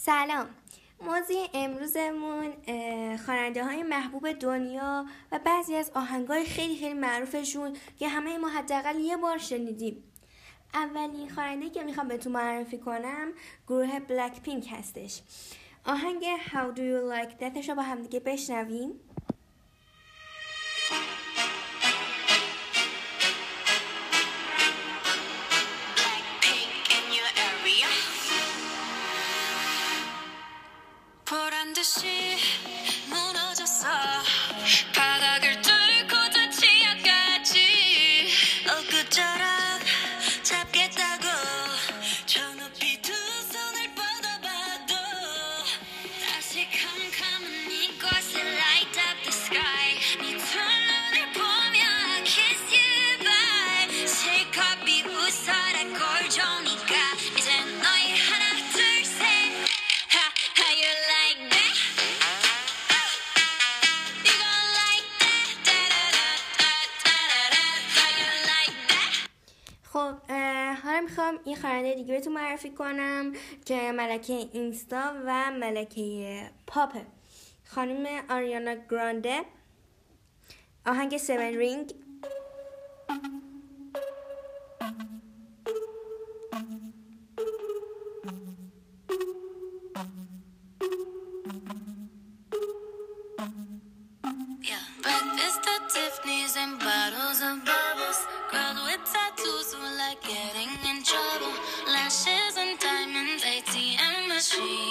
سلام. موضوع امروزمون خواننده های محبوب دنیا و بعضی از آهنگای خیلی خیلی معروفشون که همه ما حداقل یه بار شنیدیم. اولین خواننده که می‌خوام بهتون معرفی کنم گروه بلک پینک هستش. آهنگ How Do You Like That رو با هم دیگه بشنویم این خواننده دیگه بهتون معرفی کنم که ملکه اینستا و ملکه پاپ خانم آریانا گرانده آهنگ سیون رینگ she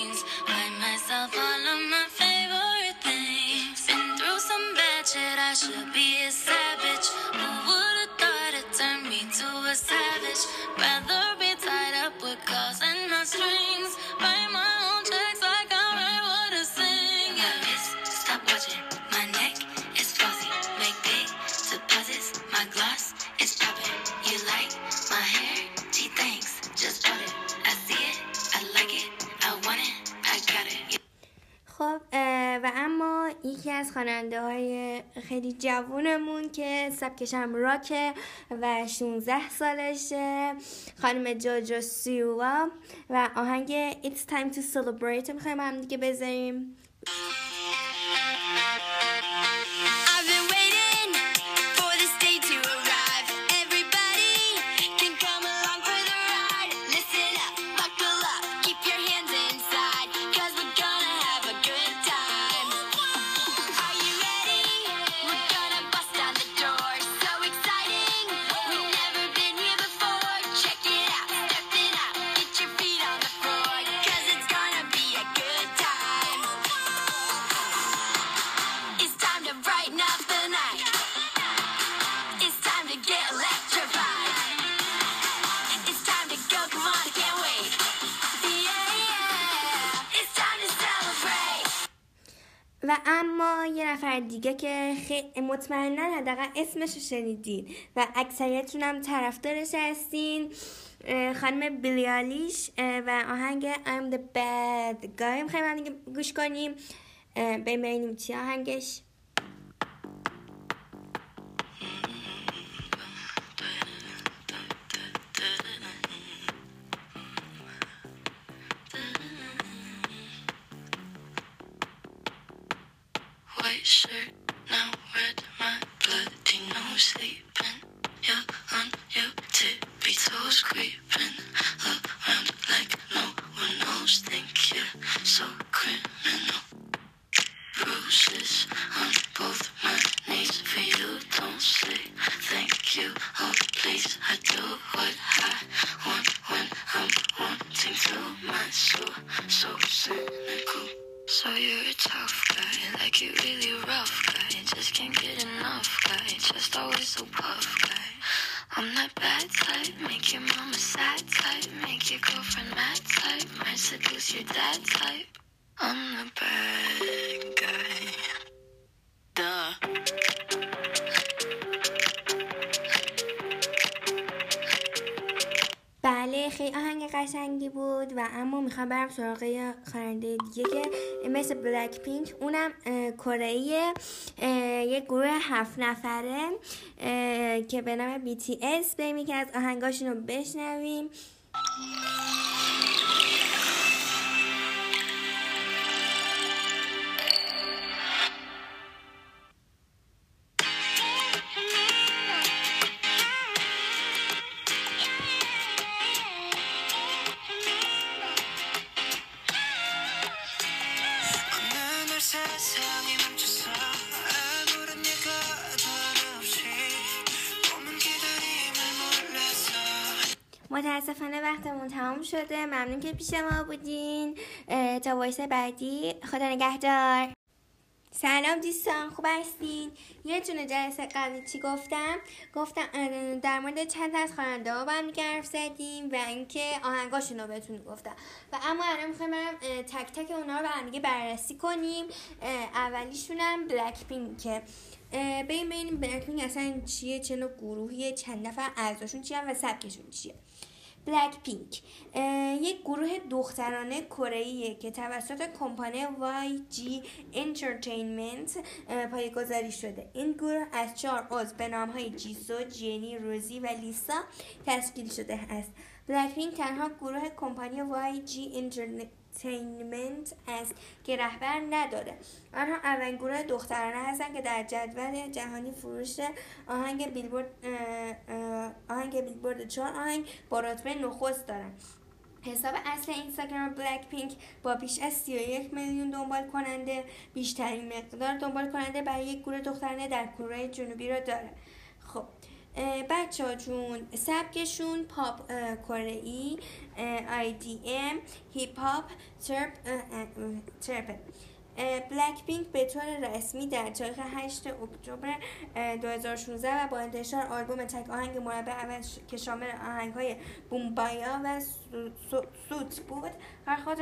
خواننده های خیلی جوونمون که سبکش هم راکه و 16 سالشه خانم جوجو سیولا و آهنگ It's Time to Celebrate می‌خوایم هم دیگه بذاریم. دیگه که خیلی مطمئنا حداقل اسمش رو شنیدین و اکثریتون هم طرفدارش هستین. خانم بیلیالیش و آهنگ I'm the bad guy. می‌خوایم دیگه گوش کنیم. ببینیم چی آهنگش. برم سراغ خواننده دیگه که مثل بلک پینک اونم کره یک گروه هفت نفره که به نام BTS بریم که از آهنگاشون رو بشنویم. متاسفانه وقتمون تمام شده. ممنون که پیش ما بودین. تا voice بعدی. خدا نگهدار. سلام دوستان خوب هستین؟ بچه ها جون جلسه قبلی چی گفتم؟ گفتم در مورد چند از خواننده ها با هم حرف زدیم و اینکه آهنگاشون رو بهتون گفتم. و اما الان می‌خوایم برم تک تک اونا رو به هم بررسی کنیم. اولیشونم بلک پینکه بریم ببینیم بلک پینک اصلا چیه؟ چه نوع گروهیه؟ چند نفر اعضاشون چیه و سبکشون چیه؟ بلک پینک یک گروه دخترانه کره که توسط کمپانی YG Entertainment پایگذاری شده. این گروه از چهار عضو به نام های جیسو، جنی، رزی و لیسا تشکیل شده است. بلک پینک تنها گروه کمپانی YG Entertainment است که رهبر نداره. آنها اولین گروه دخترانه هستند که در جدول جهانی فروش آهنگ بیلبورد آهنگ بیلبورد چهار آهنگ با رتبه نخست دارند. حساب اصل اینستاگرام بلک پینک با بیش از 31 میلیون دنبال کننده بیشترین مقدار دنبال کننده برای یک گروه دخترانه در کره جنوبی را داره خب بچه ها جون سبکشون پاپ کره ای EDM هیپ هاپ trap trap. بلک پینک به طور رسمی در تاریخ 8 اکتبر 2016 و با انتشار آلبوم تک آهنگ مربع اول که شامل آهنگ های بومبایا و سوت بود خود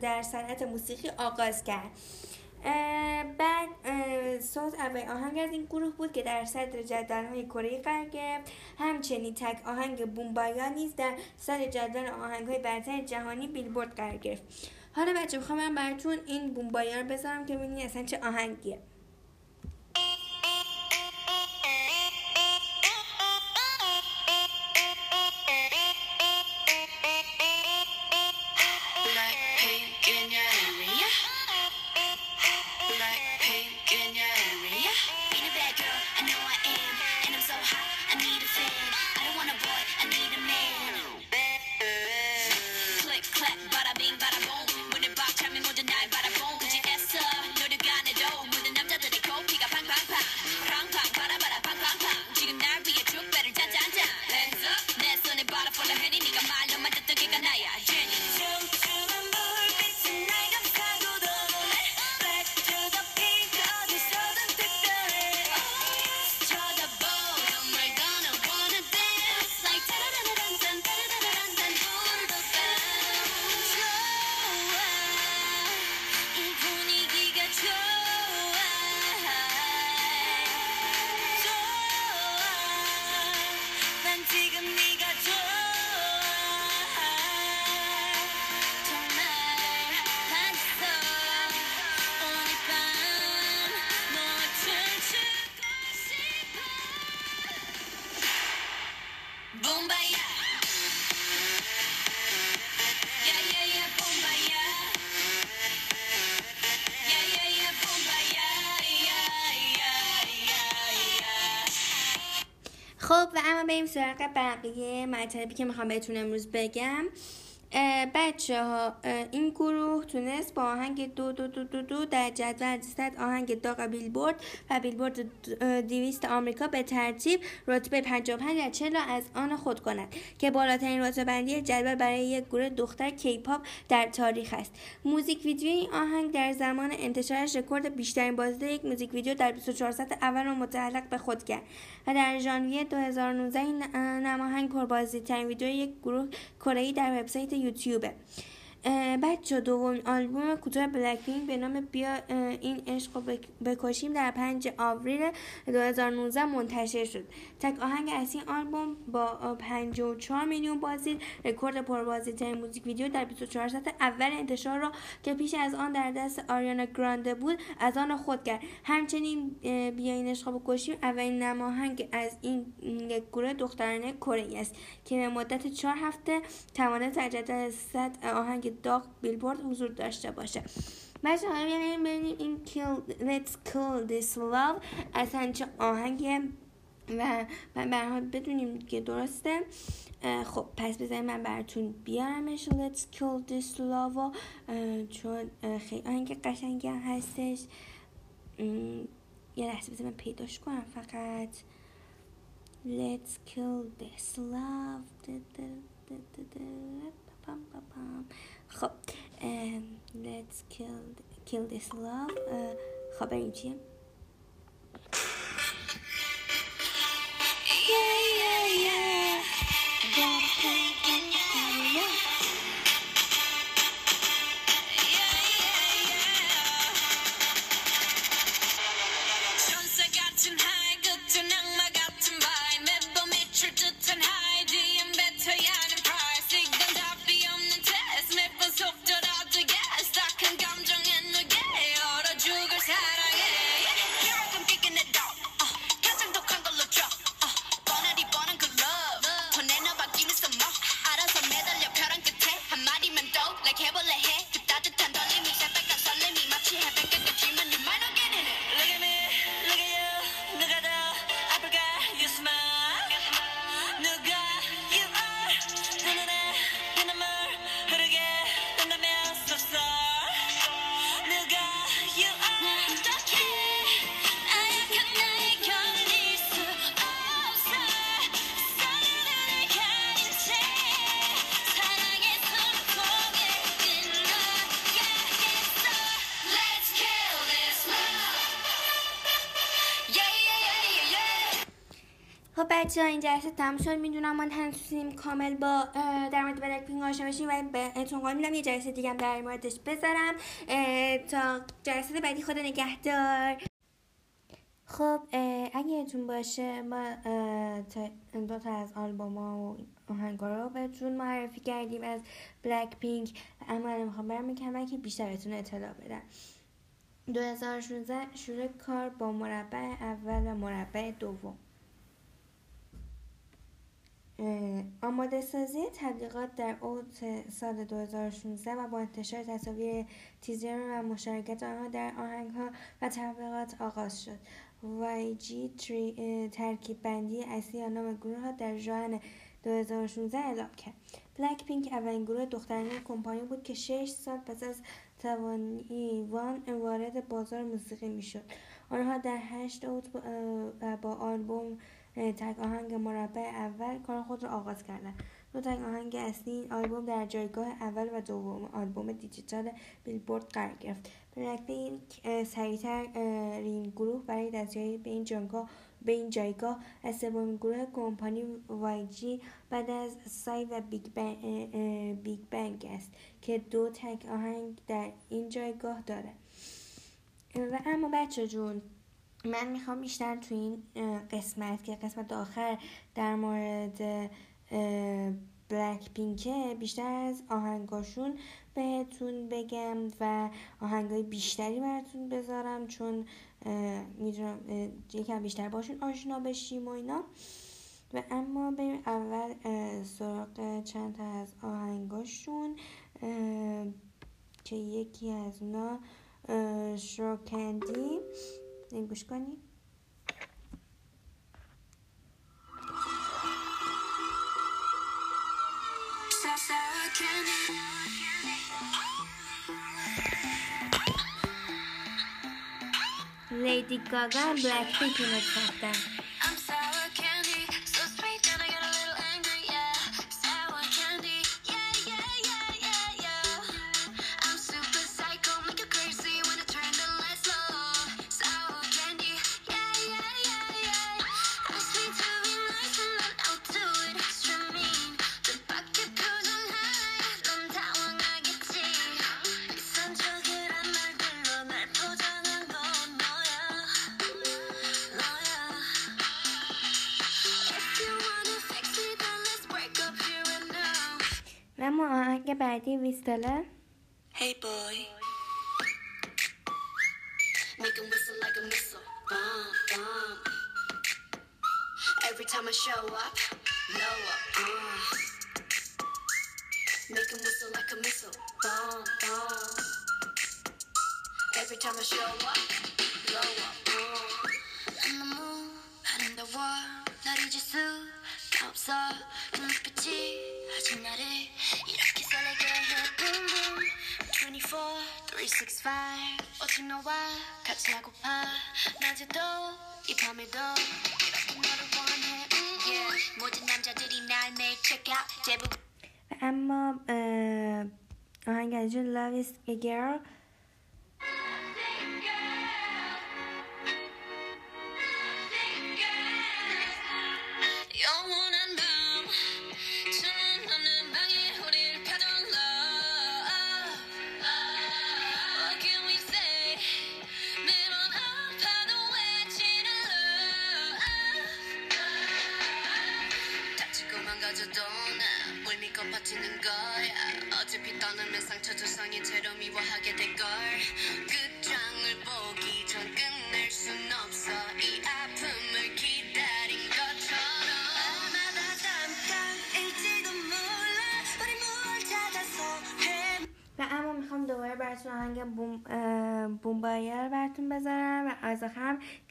در صنعت موسیقی آغاز کرد. بعد ساز اول آهنگ از این گروه بود که در صدر جدول های کره گرفت همچنین تک آهنگ بومبایا نیز در صدر جدول آهنگ های برتر جهانی بیلبورد قرار گرفت. حالا بچه بخوام من براتون این بومبایا رو بذارم که ببینید اصلا چه آهنگیه. بریم سراغ بقیه مطلبی که می‌خوام بهتون امروز بگم. بچه ها این گروه تونست با آهنگ دو دو دو دو, دو در جدول صد آهنگ داغ بیلبورد و بیلبورد دیویست آمریکا به ترتیب رتبه 55 و 40 از آن خود کند که بالاترین رتبه بندی جدول برای یک گروه دختر K-pop در تاریخ است. موزیک ویدیو این آهنگ در زمان انتشارش رکورد بیشترین بازدید یک موزیک ویدیو در 24 ساعت اول را متعلق به خود کرد و در ژانویه 2019 این نماهنگ پربازدیدترین ویدیو یک گروه کره در وبسایت یوتیوبه بچه دوم آلبوم کوتاه بلکپینک به نام بیا این عشق رو بکشیم در 5 آوریل 2019 منتشر شد. تک آهنگ این آلبوم با 54 میلیون بازدید. رکورد پربازدیدترین موزیک ویدیو در 24 ساعت اول انتشار را که پیش از آن در دست آریانا گرانده بود از آن خود کرد. همچنین بیا این عشق بکشیم. اولین نماهنگ از این یک گروه دخترانه کره است که به مدت 4 هفته توانست جدول 100 آهنگ داغ بیلبورد حضور داشته باشه بچه ها یعنی ببینیم این kill, Let's Kill This Love اصلا چه آهنگه و من برها بدونیم که درسته خب پس بذاریم من براتون بیارمش Let's Kill This Love چون خیلی آهنگ قشنگی هم هستش یه لحظه بذاریم من پیداش کنم فقط Let's Kill This Love. خب ام، let's kill kill this love اه، خب بریم چیه جلسه تمام شد می‌دونم ما تنسیم کامل با در مورد بلک پینگ آشنا بشیم و بهتون قول میدم یه جلسه دیگه هم در موردش بذارم تا جلسه بعدی خدا نگهدار. خب اگه یادتون باشه ما دو تا از آلبوم ها و آهنگا رو بهتون معرفی کردیم از بلک پینک اما الان می‌خوام برم یکم که بیشتر بهتون اطلاع بدم. 2016 شروع کار با مربع اول و مربع دوم. آماده سازی تبلیغات در اوت سال 2016 و با انتشار تصاویر تیزر و مشارکت آنها در آهنگ ها و تبلیغات آغاز شد. YG ترکیب بندی اصلی نام گروه ها در ژوئن 2016 اعلام کرد. بلک پینک اولین گروه دخترانه کمپانی بود که شش سال پس از توانی وان وارد بازار موسیقی می‌شد. آنها در هشت اوت با, آلبوم تک آهنگ مربع اول کار خود را آغاز کردند دو تک آهنگ اصلی این آلبوم در جایگاه اول و دوم آلبوم دیجیتال بیلبورد قرار گرفت. پینک اه، سریعتر این گروه برای دستیابی به این جایگاه به این جایگاه از سومین گروه کمپانی وایجی بعد از سای و بیگ بنگ, بیگ بنگ است که دو تک آهنگ در این جایگاه داره. و اما بچه جون من می‌خوام بیشتر تو این قسمت که قسمت آخر در مورد بلک پینکه بیشتر از آهنگاشون بهتون بگم و آهنگای بیشتری براتون بذارم چون می‌دونم یکم بیشتر باشون آشنا بشیم و اینا. و اما بریم اول سراغ چند تا از آهنگاشون که یکی از اونا شروکندی گوش کنید Sour candy. لیدی گاگا بلک پینک بعدی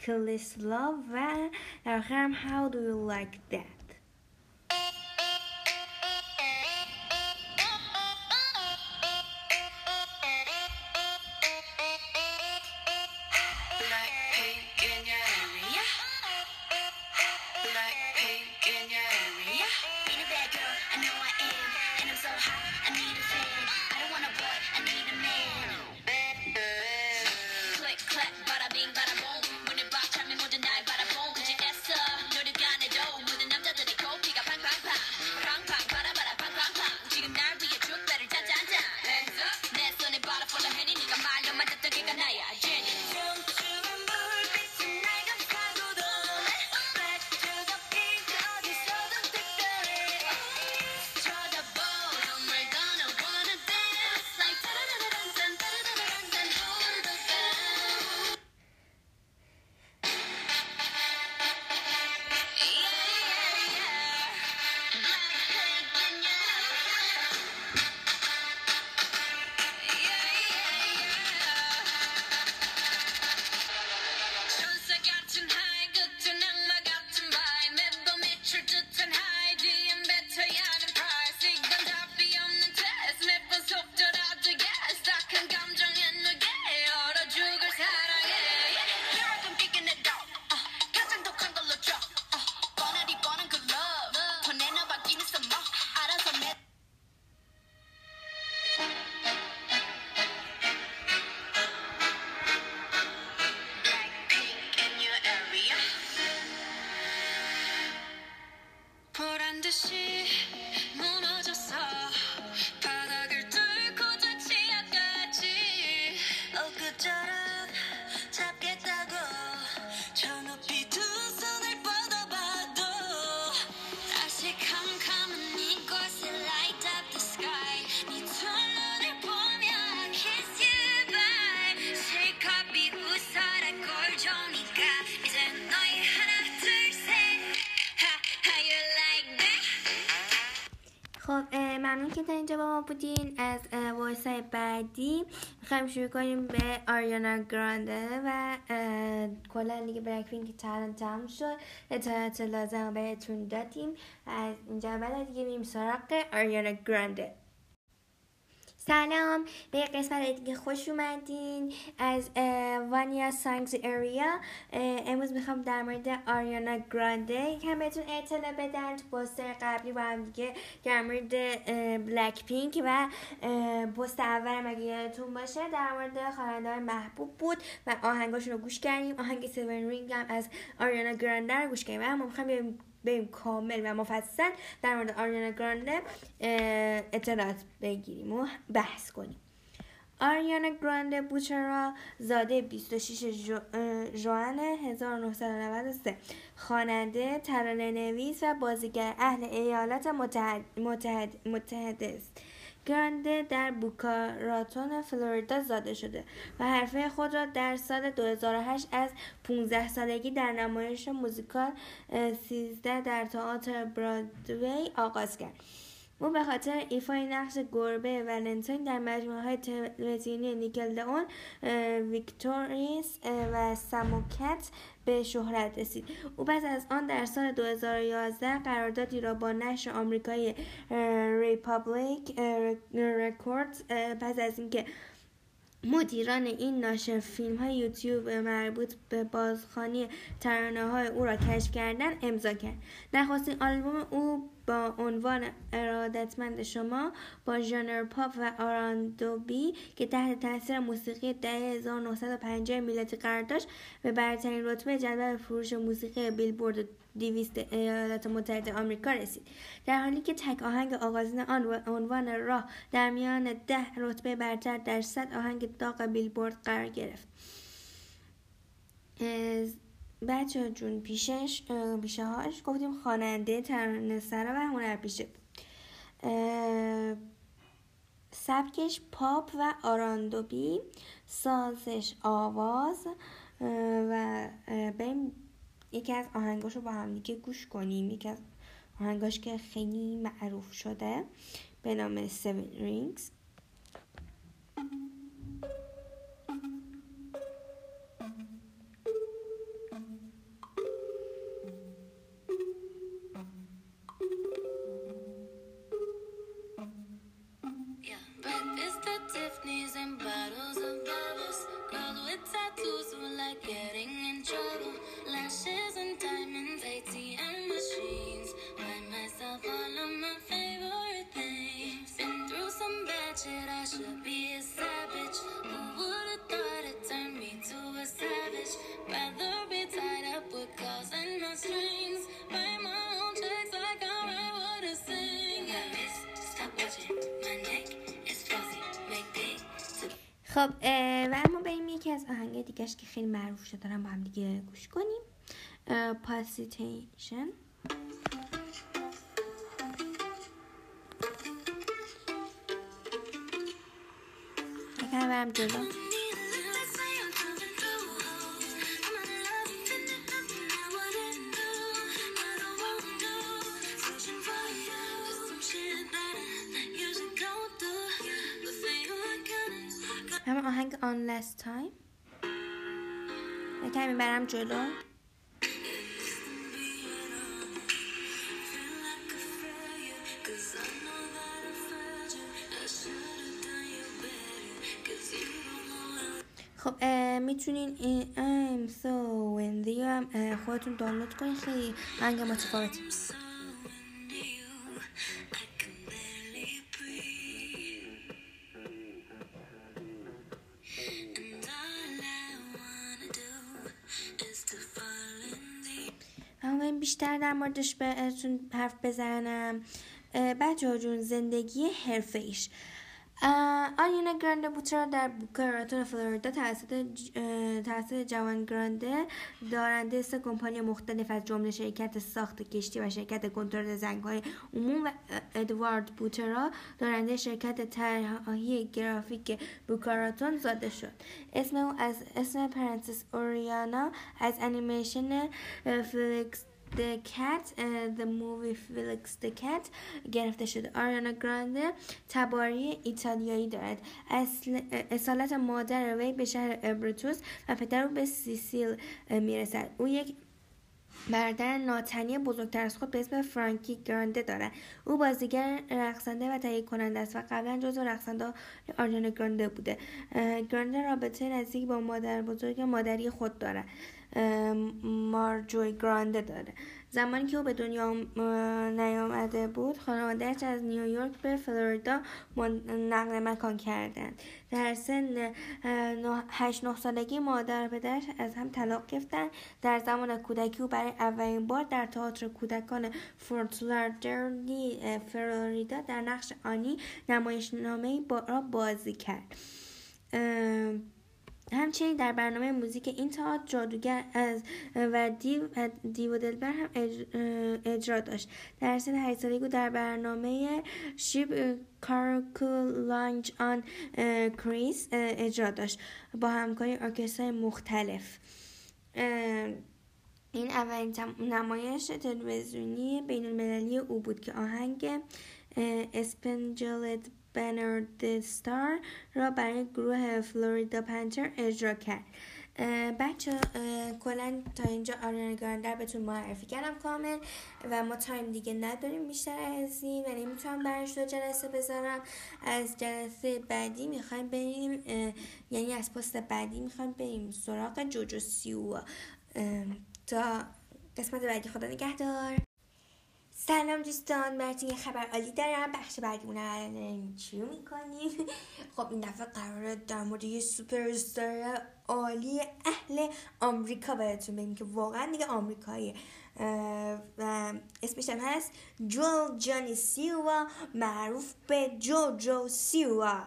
كل love how do you like that? بعدی می‌خوایم شروع کنیم به آریانا گرانده و کلا دیگه برکفین که تران تم شد. اطلاعات لازم بهتون دادیم. از اینجا بعد دیگه میریم سراغ آریانا گرانده. سلام به قسمت دیگه خوش اومدین از وانیا سانگز اریا. امروز می‌خوام در مورد آریانا گرانده یکم بهتون اطلاع بدن. تو پوستر قبلی با هم دیگه در مورد بلک پینک و پست اول مگه یادتون باشه در مورد خواننده محبوب بود و آهنگاشون رو گوش کردیم. آهنگ سیون رینگ هم از آریانا گرانده رو گوش کردیم. و هم می‌خوام بریم کامل و مفصل در مورد آریانا گرانده اطلاعات بگیریم و بحث کنیم. آریانا گرانده بوچرا زاده 26 جو، جوان 1993 خواننده ترانه نویس و بازیگر اهل ایالات متحد، متحد، متحده است. گرنده در بوکاراتون فلوریدا زاده شده و حرفه خود را در سال 2008 از 15 سالگی در نمایش موزیکال 13 در تئاتر برادوی آغاز کرد. او به خاطر ایفای نقش گربه ولنتاین در مجموعه های تلویزیونی نیکلدئون Victorious و Sam & Cat به شهرت رسید. او پس از آن در سال 2011 قراردادی را با نشر آمریکایی Republic Records پس از اینکه مدیران این ناشر فیلم های یوتیوب مربوط به بازخوانی ترانه های او را کشف کردن امضا کرد. نخستین آلبوم او با عنوان ارادتمند شما با ژانر پاپ و آراندوبی که تحت تاثیر موسیقی دهه 1950 میلادی قرار داشت به برترین رتبه جدول فروش موسیقی بیلبورد 200 ایالات متحده آمریکا رسید. در حالی که تک آهنگ آغازین آن عنوان راه در میان ده رتبه برتر در صد آهنگ داغ بیلبورد قرار گرفت. بچه جون پیشش پیشه هاش گفتیم خواننده ترانه‌سرا و هنرپیشه. سبکش پاپ و آراندوبی سازش آواز و بریم یکی از آهنگاش رو با هم دیگه گوش کنیم. یکی از آهنگاش که خیلی معروف شده به نام Seven Rings. خب و اما بریم یکی از آهنگ دیگهش که خیلی معروف شده دارم با هم دیگه گوش کنیم. پاسیتیشن یکم برم جلو. Time. یکم برم جلو خب می‌تونین این I'm so هم خودتون دانلود کنین. خیلی آهنگ متفاوتی. بیشتر در موردش بهتون حرف بزنم. بچه ها جون زندگی حرفه ایش آریانا گرانده بوترا در بوکا فلوریدا توسط توسط جوان گرانده دارنده سه کمپانی مختلف از جمله شرکت ساخت کشتی و شرکت کنترل زنگهای عموم و ادوارد بوترا دارنده شرکت طراحی گرافیک بوکاراتون زاده شد. اسم او از اسم پرنسس اوریانا از انیمیشن Felix The Cat The Movie Felix the Cat گرفته شده. آریانا گرانده تباری ایتالیایی دارد. اصل اصالت مادر وی به شهر ابروتزو و پدر به سیسیل می‌رسد. او یک برادر ناتنی بزرگتر از خود به اسم فرانکی گرانده دارد. او بازیگر رقصنده و تهیه کننده است و قبلا جزو رقصنده آریانا گرانده بوده. گرانده رابطه نزدیک با مادر بزرگ مادری خود دارد. مارجوی گرانده داره. زمانی که او به دنیا نیامده بود خانوادهش از نیویورک به فلوریدا نقل مکان کردند. در سن هشت نه سالگی مادر و پدرش از هم طلاق گرفتن. در زمان کودکی او برای اولین بار در تئاتر کودکان فورت لاردرلی فلوریدا در نقش آنی نمایشنامه را بازی کرد. همچنین در برنامه موزیک این تئاتر جادوگر از و دیو, دیو دلبر هم اجرا داشت. در سن 8 سالگی در برنامه شیب کارکو لانج آن کریس اجرا داشت با همکاری ارکسترهای مختلف. این اولین نمایش تلویزیونی بین المللی او بود که آهنگ Spangled Banner Star را برای گروه فلوریدا پنتر اجرا کرد. بچه کلا تا اینجا آریانا گراندر بهتون معرفی کردم کامل و ما time دیگه نداریم بیشتر از این و نمی‌تونم برش دو جلسه بذارم. از جلسه بعدی می‌خوایم بریم یعنی از پست بعدی می‌خوایم بریم سراغ جوجو سیوا قسمت بعدی خدا نگهدار. سلام دوستان براتون یه خبر عالی دارم. بخش بعدی اون چی می‌کنیم؟ خب این دفعه قراره در مورد یه سوپرستار عالی اهل آمریکا براتون بگیم که واقعا دیگه آمریکاییه. و اسمش هم هست جو جانی سیوا معروف به جو جو سیوا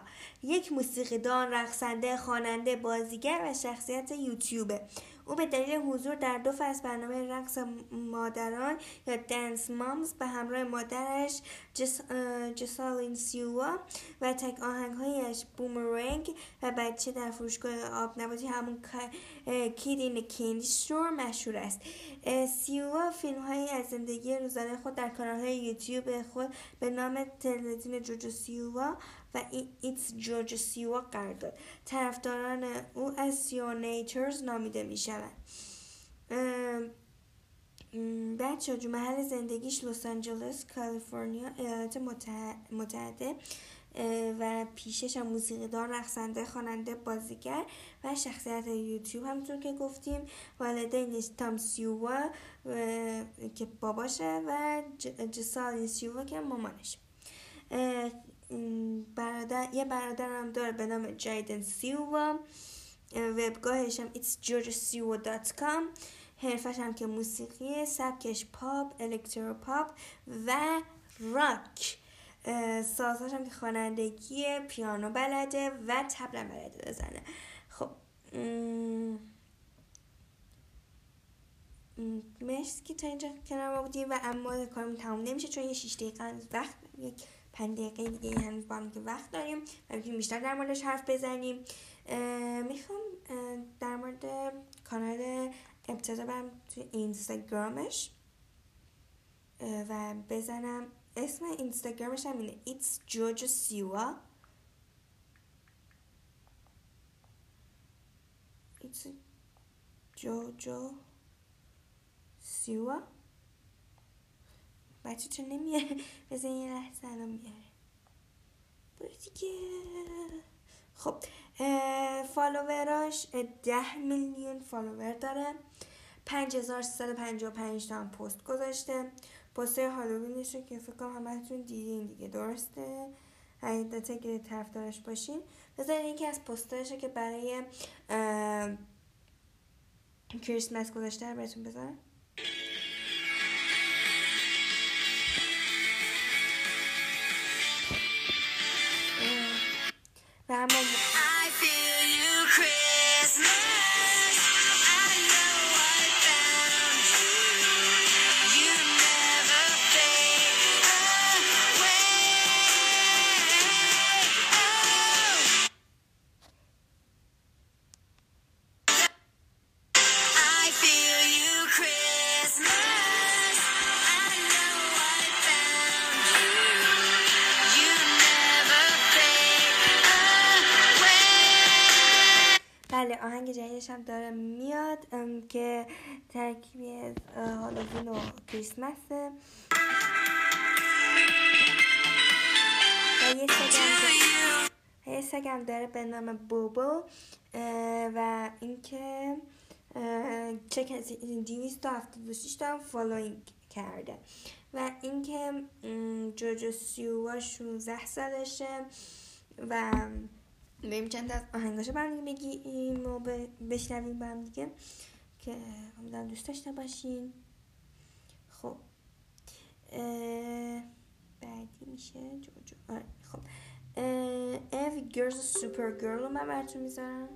یک موسیقیدان رقصنده خواننده بازیگر و شخصیت یوتیوبه. او به دلیل حضور در دو فصل برنامه رقص مادران یا دنس مامز به همراه مادرش جس، جسالین سیوا و تک آهنگهایش بومرنگ و بچه در فروشگاه آب نباتی همون کید این کیندی شور مشهور است. سیوا فیلم هایی از زندگی روزانه خود در کانال های یوتیوب خود به نام تلویزیون جوجو سیوا و ایتس جورج سیوا قرار داد. طرفداران او از سیونیترز نامیده می شوند بچه جو محل زندگیش لس آنجلس کالیفرنیا ایالات متحده و پیشش هم موسیقیدان رقصنده خواننده بازیگر و شخصیت یوتیوب همونطور که گفتیم. والدینش تام سیوا که باباشه و جسال سیوا که مامانش. برادر یه برادرم داره به نام جایدن سیوا وبگاهش هم itsgeorgesiwa.com حرفش هم که موسیقی سبکش پاپ الکترو پاپ و راک سازهاش هم که خوانندگی پیانو بلده و تبله بلده بزنه. خب مرسی که تا اینجا کنار ما بودیم و اما کارمون تموم نمیشه چون یه شیش دقیقه وقت یک پنج دقیقه دیگه هنوز با که وقت داریم. و می‌تونیم بیشتر در موردش حرف بزنیم. می‌خوام در مورد کانال ابتدا برم توی اینستاگرامش. و بزنم. اسم اینستاگرامش هم اینه. It's Jojo Siwa. It's Jojo Siwa. بچه چون نمیه بزن یه لحظه الان میاره برو دیگه. خب فالووراش ده میلیون فالوور داره. 5355 تا هم پست گذاشته. پست هالووینش رو که فکر کنم همتون دیدین دیگه. درسته؟ حقیقتا که طرفدارش باشین. بذارین یکی از پستاش که برای کریسمس گذاشته رو بهتون بذارم. و همون بله که ترکیبی از هالووین و کریسمسه و یه سگم داره به نام بوبو و اینکه چه کسی دیویست تا هفته دوستیش دارم فالوینگ کرده. و اینکه جوجو سیوا 16 سالشه و بریم چند از آهنگاشو برمی بگیم و بشنویم با دیگه. که امیدوارم دوست داشته باشین. خب بعدی میشه جو آره خب. Girl's a Super Girl رو من براتون می‌ذارم.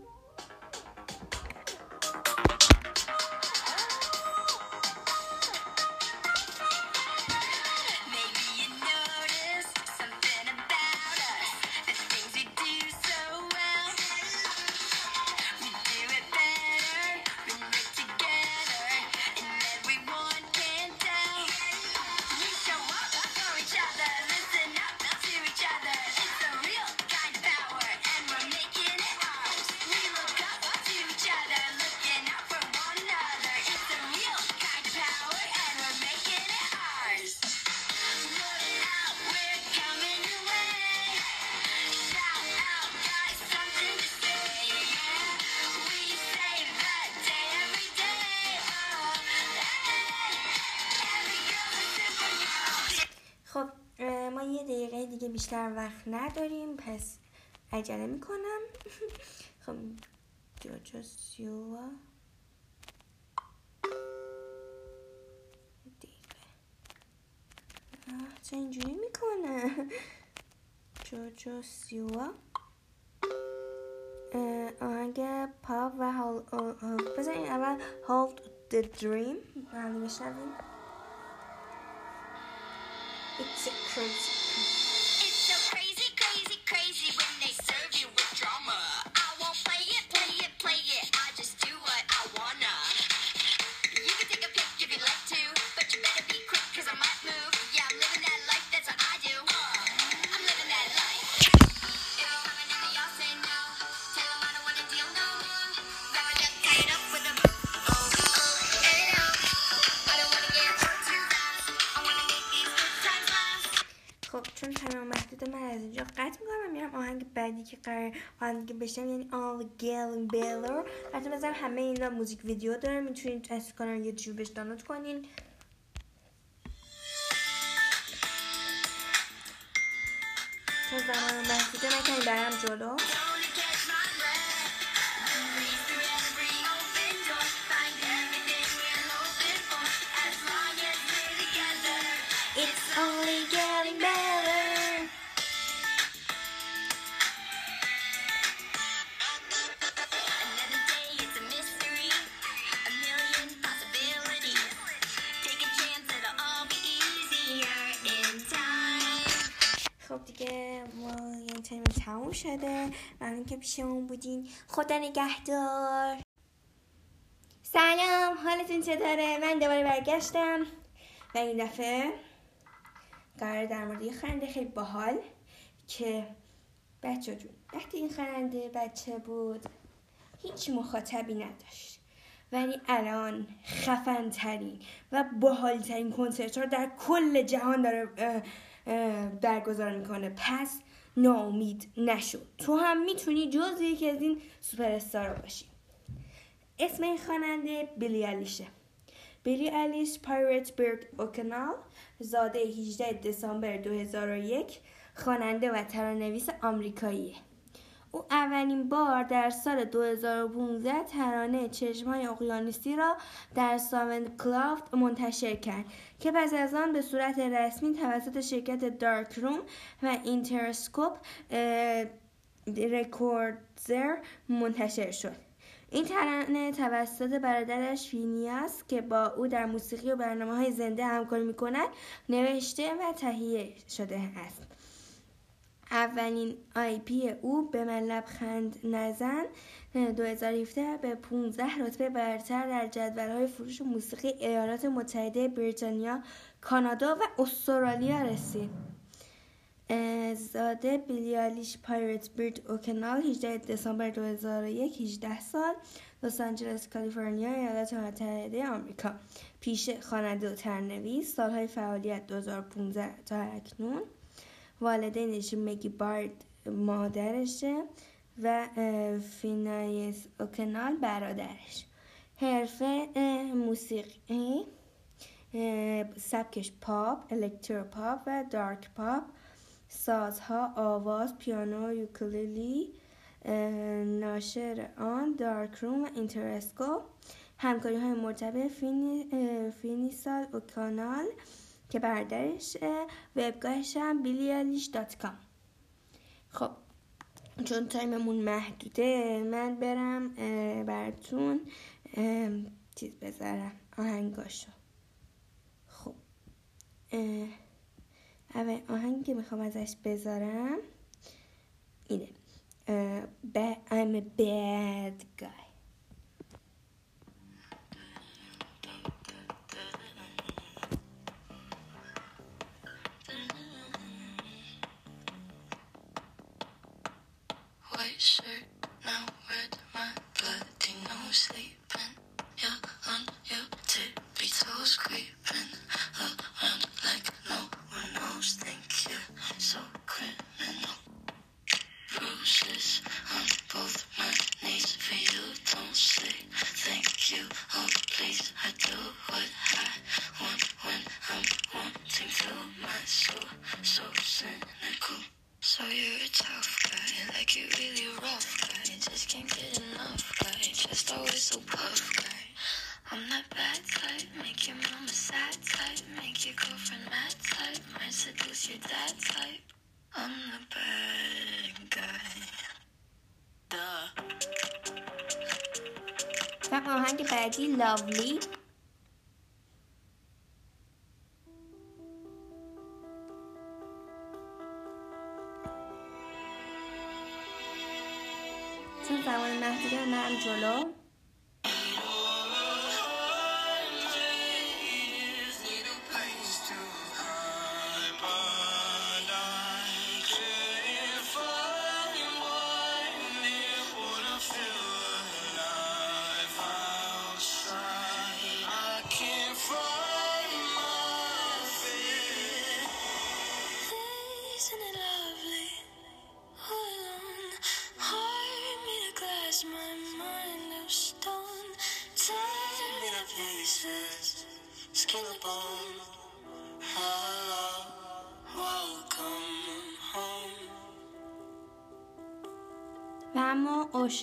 بیشتر وقت نداریم پس عجله می‌کنم. خب جوجو سیوا. چه اینجوری می‌کنه؟ جوجو سیوا. آهنگ پاپ و هال بذارین اول Hold the Dream. برمی بشنویم It's a crazy آهنگ بشم یعنی All Galen Baylor البته مثلا همه اینا موزیک ویدیو داره می‌تونید از کانال یوتیوبش دانلود کنین. تا زمان محدوده نکنید برم جلو. Only catch تموم شده. ممنون که پیشمون بودین. خدا نگهدار. سلام حالتون چطوره من دوباره برگشتم. و این دفعه قرار در مورد یه خنده خیلی باحال که بچه جون وقتی این خنده بچه بود هیچ مخاطبی نداشت. ولی الان خفن ترین و باحال ترین کنسرت رو در کل جهان داره برگزار می‌کنه. پس ناامید نشو. تو هم می‌تونی جز یکی از این سوپر استار باشی. اسم این خواننده بیلی الیشه بیلی الیش پایرت برد اوکنال زاده 18 دسامبر 2001 خواننده و ترانه‌نویس آمریکاییه. او اولین بار در سال 2015 ترانه چشمهای اقیانوسی را در SoundCloud منتشر کرد که پس از آن به صورت رسمی توسط شرکت Darkroom و Interscope Records منتشر شد. این ترانه توسط برادرش فینیاس که با او در موسیقی و برنامه های زنده همکاری می کند نوشته و تهیه شده است. اولین EP او به من لبخند نزن. 2017 به 15 رتبه برتر در جدولهای فروش موسیقی ایالات متحده بریتانیا، کانادا و استرالیا رسید. زاده بیلی الیش پایرت برد اوکنال 18 دسامبر 2001 18 سال لس آنجلس کالیفرنیا ایالات متحده آمریکا. پیش خواننده و ترانه‌نویس سالهای فعالیت 2015 تا اکنون. والدینش مگی بارد مادرشه و فینایس اوکنال برادرش. حرفه موسیقی سبکش پاپ، الکترو پاپ و دارک پاپ. سازها آواز، پیانو، یوکلیلی ناشر آن دارک روم و اینترسکو همکاری های مرتبط فینی, فینیسال و کانال که بردرش وبگاهش هم کام. خب چون تایممون محدوده من برم براتون چیز بذارم آهنگاشو. خب اول آهنگی که می‌خوام ازش بذارم اینه. I'm a bad guy. آهنگ بعدی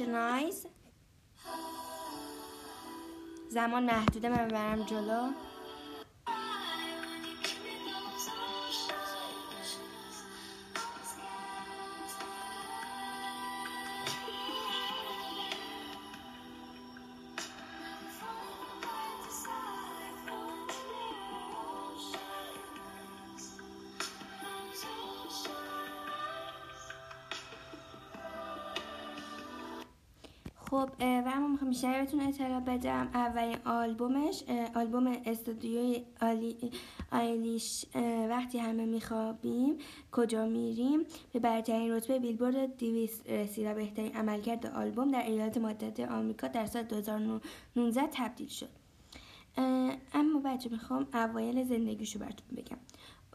اوشنایز زمان محدوده من برم جلو. بیشتر بهتون اطلاع بدم اولین آلبومش آلبوم استودیوی آلی آیلیش وقتی همه میخوابیم کجا میریم؟ به برترین رتبه بیلبورد 200 رسید و بهترین عملکرد آلبوم در ایالات متحده آمریکا در سال 2019 تبدیل شد. اما بچه می‌خوام اوایل زندگیشو براتون بگم.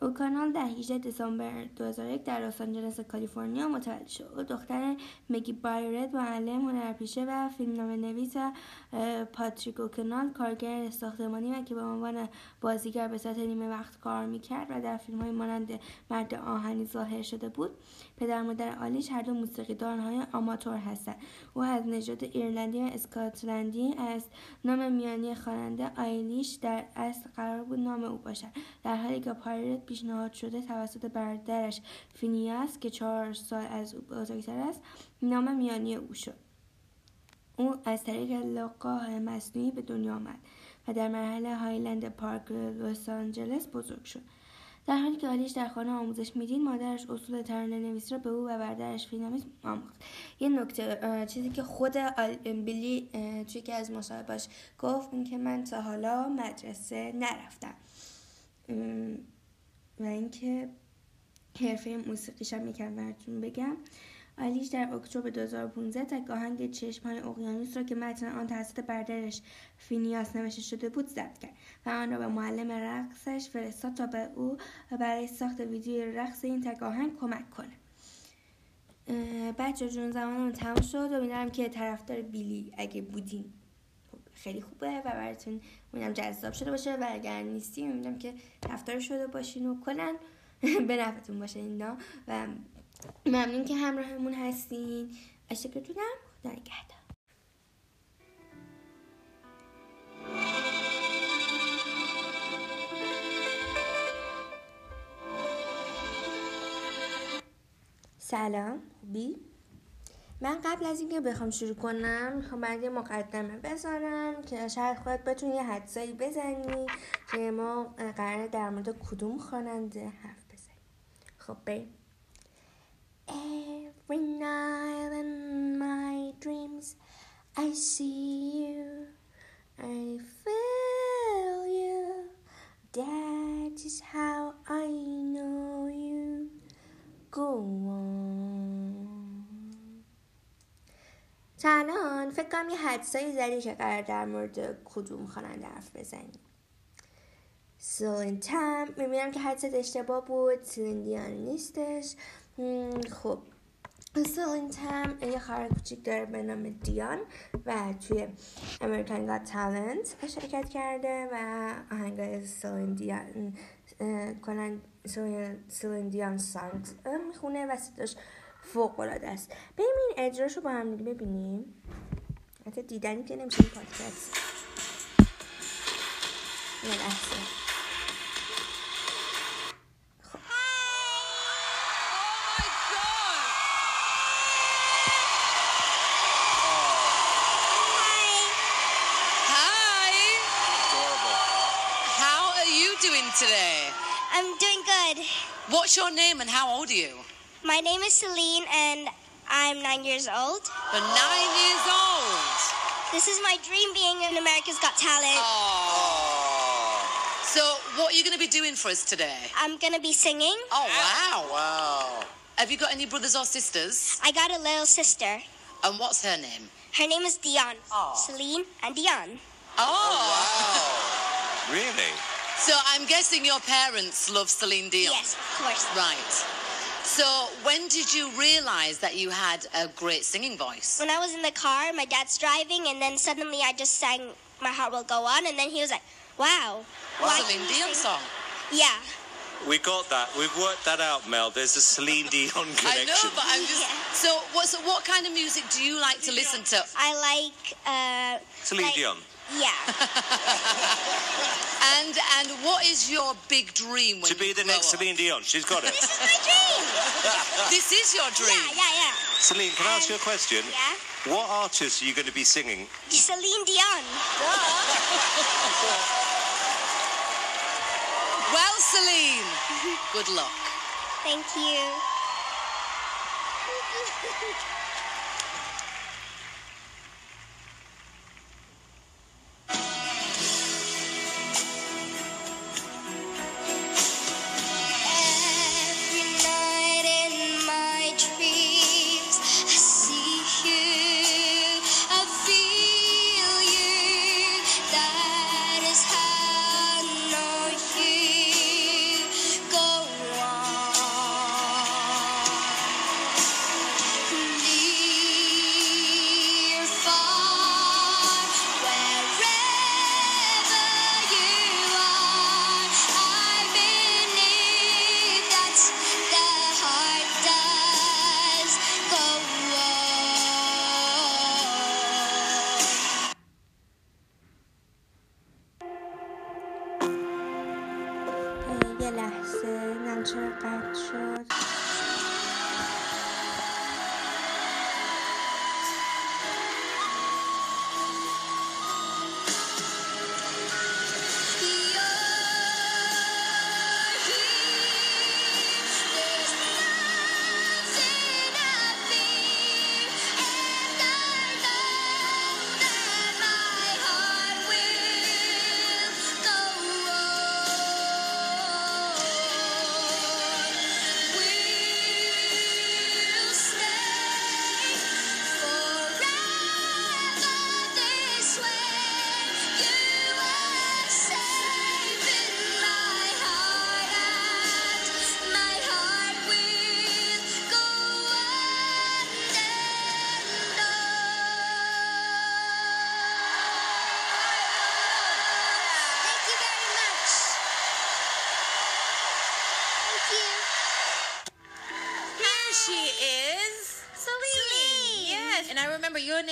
او کانال در 18 دسامبر 2001 در لس آنجلس کالیفرنیا متولد شد. او دختر مگی بایرد معلم هنرپیشه و فیلمنامه نویس پاتریک اوکنال کارگر ساختمانی و که به عنوان بازیگر به سطح نیمه وقت کار می‌کرد و در فیلم های مانند مرد آهنی ظاهر شده بود پدر مادر آلیش هر دو موسیقیدانهای آماتور هستند. او از نژاد ایرلندی و اسکاتلندی است. نام میانی خواننده آیلیش در اصل قرار بود نام او باشد. در حالی که پایرت پیشنهاد شده توسط برادرش فینیاس که چهار سال از او بزرگتر است نام میانی او شد. او از طریق لقاه مصنوعی به دنیا آمد و در مرحله هایلند پارک لس آنجلس بزرگ شد. در حالی که آلیش در خانه آموزش می‌دید مادرش اصول ترانه نویسی را به او و برادرش فینامیز آموخت. یه نکته چیزی که خود بیلی توی که از مصاحبهاش گفت این که من تا حالا مدرسه نرفتم. و اینکه حرفه موسیقیش هم یکم براتون بگم. آلیش در اکتبر 2015 تک آهنگ چشم های اقیانوس را که متن آن توسط برادرش فینیاس نوشته شده بود ضبط کرد و آن را به معلم رقصش فرستاد تا به او برای ساخت ویدیوی رقص این تک آهنگ کمک کنه. بچه جون زمانمون تموم شد. و امیدوارم که طرفدار بیلی اگه بودین خیلی خوبه و براتون امیدوارم جذاب شده باشه. و اگر نیستی امیدوارم که طرفدار شده باشین و کلا به نفعتون باشه اینا. و ممنون که همراهمون هستین. اشترکتونم خدا نگهدار. سلام خوبی؟ من قبل از اینکه بخوام شروع کنم می‌خوام برای مقدمه بذارم که شاید خودت بتونی یه حدسایی بزنی که ما قراره در مورد کدوم خواننده حرف بزنیم. خب بریم. Every night in my dreams I see you. I feel you. That is how I know you. Go on. تا الان فکر کنم یه حدسایی زدی که قرار در مورد کدوم خواننده حرف بزنی. سیلین تم می‌بینم که حدست اشتباه بود. سیلین دیان نیستش. خب. سیلین تم یه خواهر کوچیک داره به نام دیان و توی امریکن گاد تالنت شرکت کرده و آهنگای سیلین دیان کنن سیلین دیان سانگ می‌خونه و صداش فوق العاده است. بریم این اجراشو با هم دیگه ببینیم. حتی دیدنی که نمیشه پادکست. یه لحظه. What's your name and how old are you? My name is Celine and I'm nine years old. You're nine years old. This is my dream being in America's Got Talent. So, what are you going to be doing for us today? I'm gonna be singing. Oh, wow. Wow. Have you got any brothers or sisters? I got a little sister. And what's her name? Her name is Dion. Aw. Celine and Dion. Oh. Wow. Really? So, I'm guessing your parents love Celine Dion. Yes, of course. Right. So, when did you realise that you had a great singing voice? When I was in the car, my dad's driving, and then suddenly I just sang "My Heart Will Go On," and then he was like, "Wow." why can Celine Dion song. Yeah. We got that. We've worked that out, Mel. There's a Celine Dion connection. I know, but I'm just. Yeah. So, what, so what kind of music do you like to listen to? I like. Uh, Celine like- Dion. Yeah. And and what is your big dream when To be you the grow next up? Celine Dion. She's got it. this is my dream. This is your dream. Yeah, yeah, yeah. Celine, can I ask you a question? Yeah. What artist are you going to be singing? Celine Dion. Well, Celine, good luck. Thank you.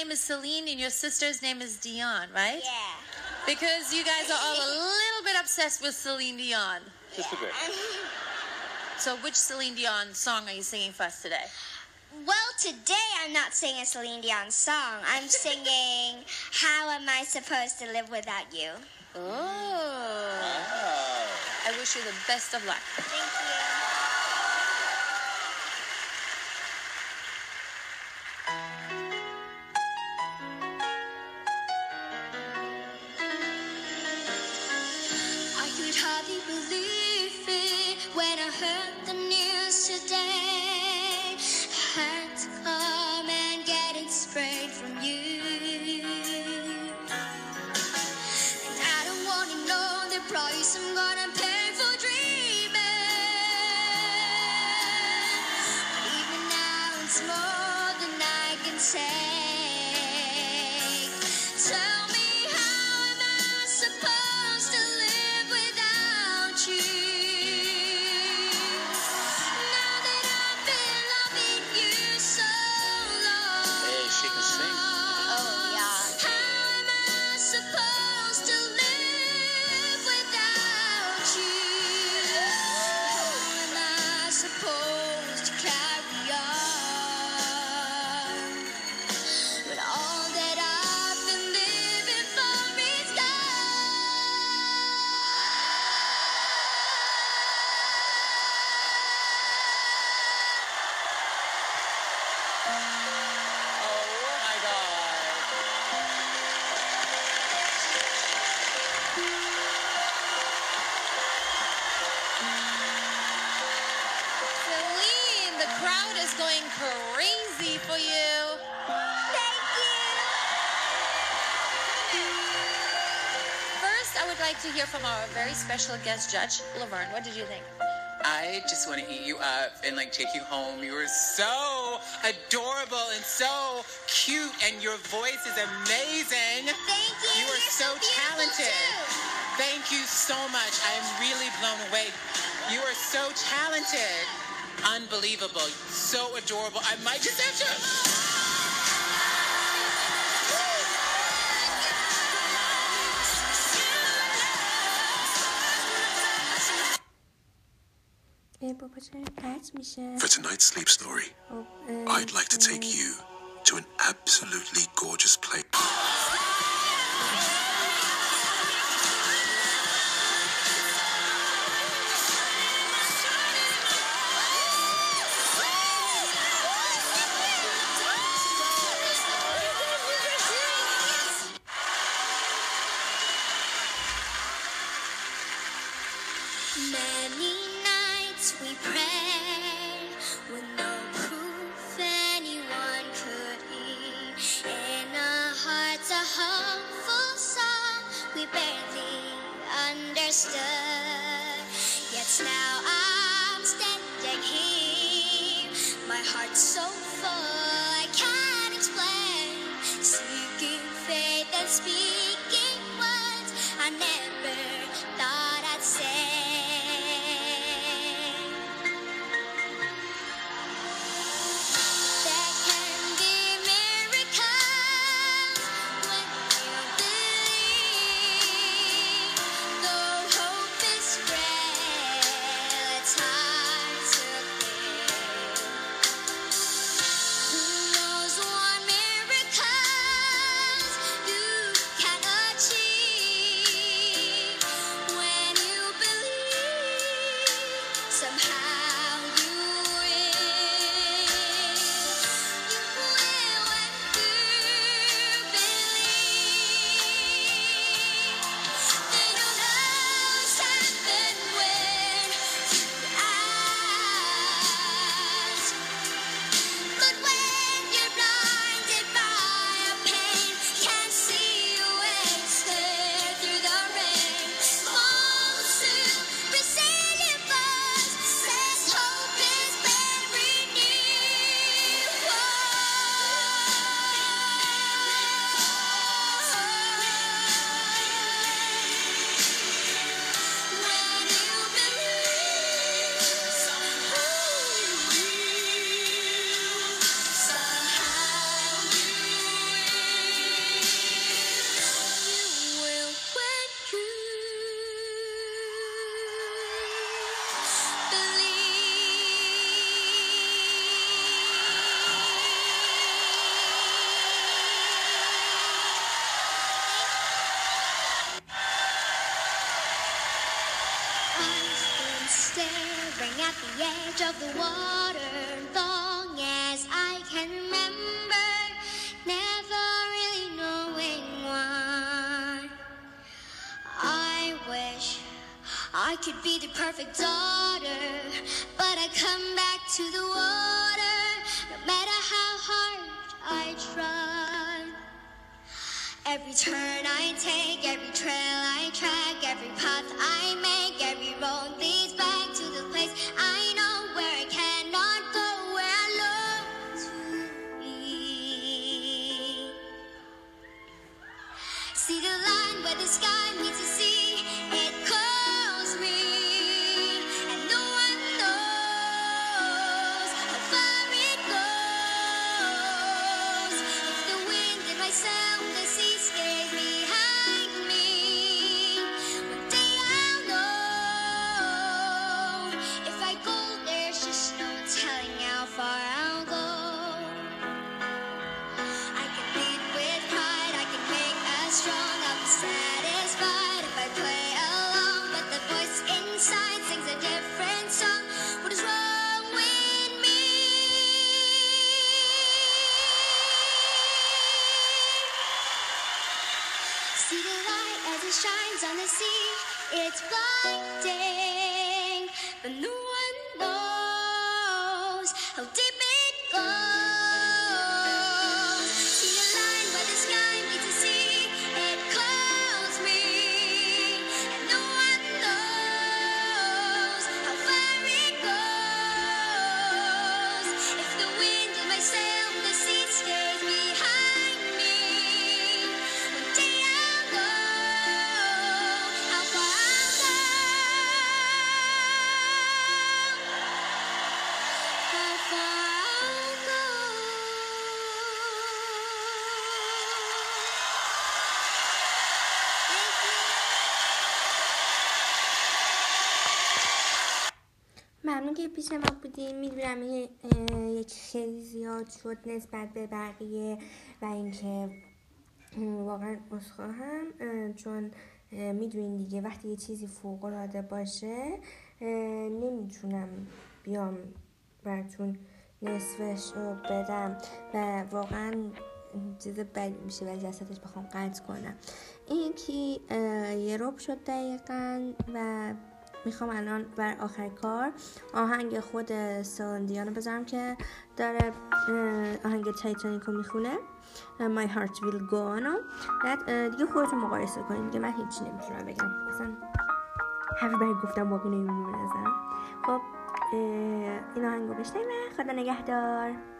Name is Celine and your sister's name is Dion, right? Yeah. Because you guys are all a little bit obsessed with Celine Dion. Just a bit. So, which Celine Dion song are you singing for us today? Well, today I'm not singing a Celine Dion song. I'm singing How Am I Supposed to Live Without You? Oh. I wish you the best of luck. To hear from our very special guest judge, Laverne. What did you think? I just want to eat you up and like take you home. You were so adorable and so cute, and your voice is amazing. Thank you. You are so talented. too. Thank you so much. I am really blown away. You are so talented. Unbelievable. So adorable. I might just have to. For tonight's sleep story, oh, I'd like to take you to an absolutely gorgeous place. Many we pray. Edge of the water long as I can remember, never really knowing why. I wish I could be the perfect daughter, but I come back to the water no matter how hard I try. Every turn I take, every trail I track, every path I که پیش ما بودیم می‌دونم یکی خیلی زیاد شد نسبت به بقیه و اینکه واقعا هم چون می‌دونین دیگه وقتی یه چیزی فوق العاده باشه نمی‌تونم بیام براتون نصفش رو بدم و واقعا چیز بدی میشه ولی وسطش بخوام قطع کنم. این اه، یه رب شد دقیقا و می‌خوام الان بر آخر کار آهنگ خود ساندیانو بذارم که داره آهنگ تایتانیک رو می‌خونه. My heart will go on. بعد دیگه خودتون مقایسه کنید دیگه من هیچی نمی‌تونم بگم. اصلا حرف برای گفتم باقی نمیمونه خب این آهنگ رو بشنویم. خدا نگهدار.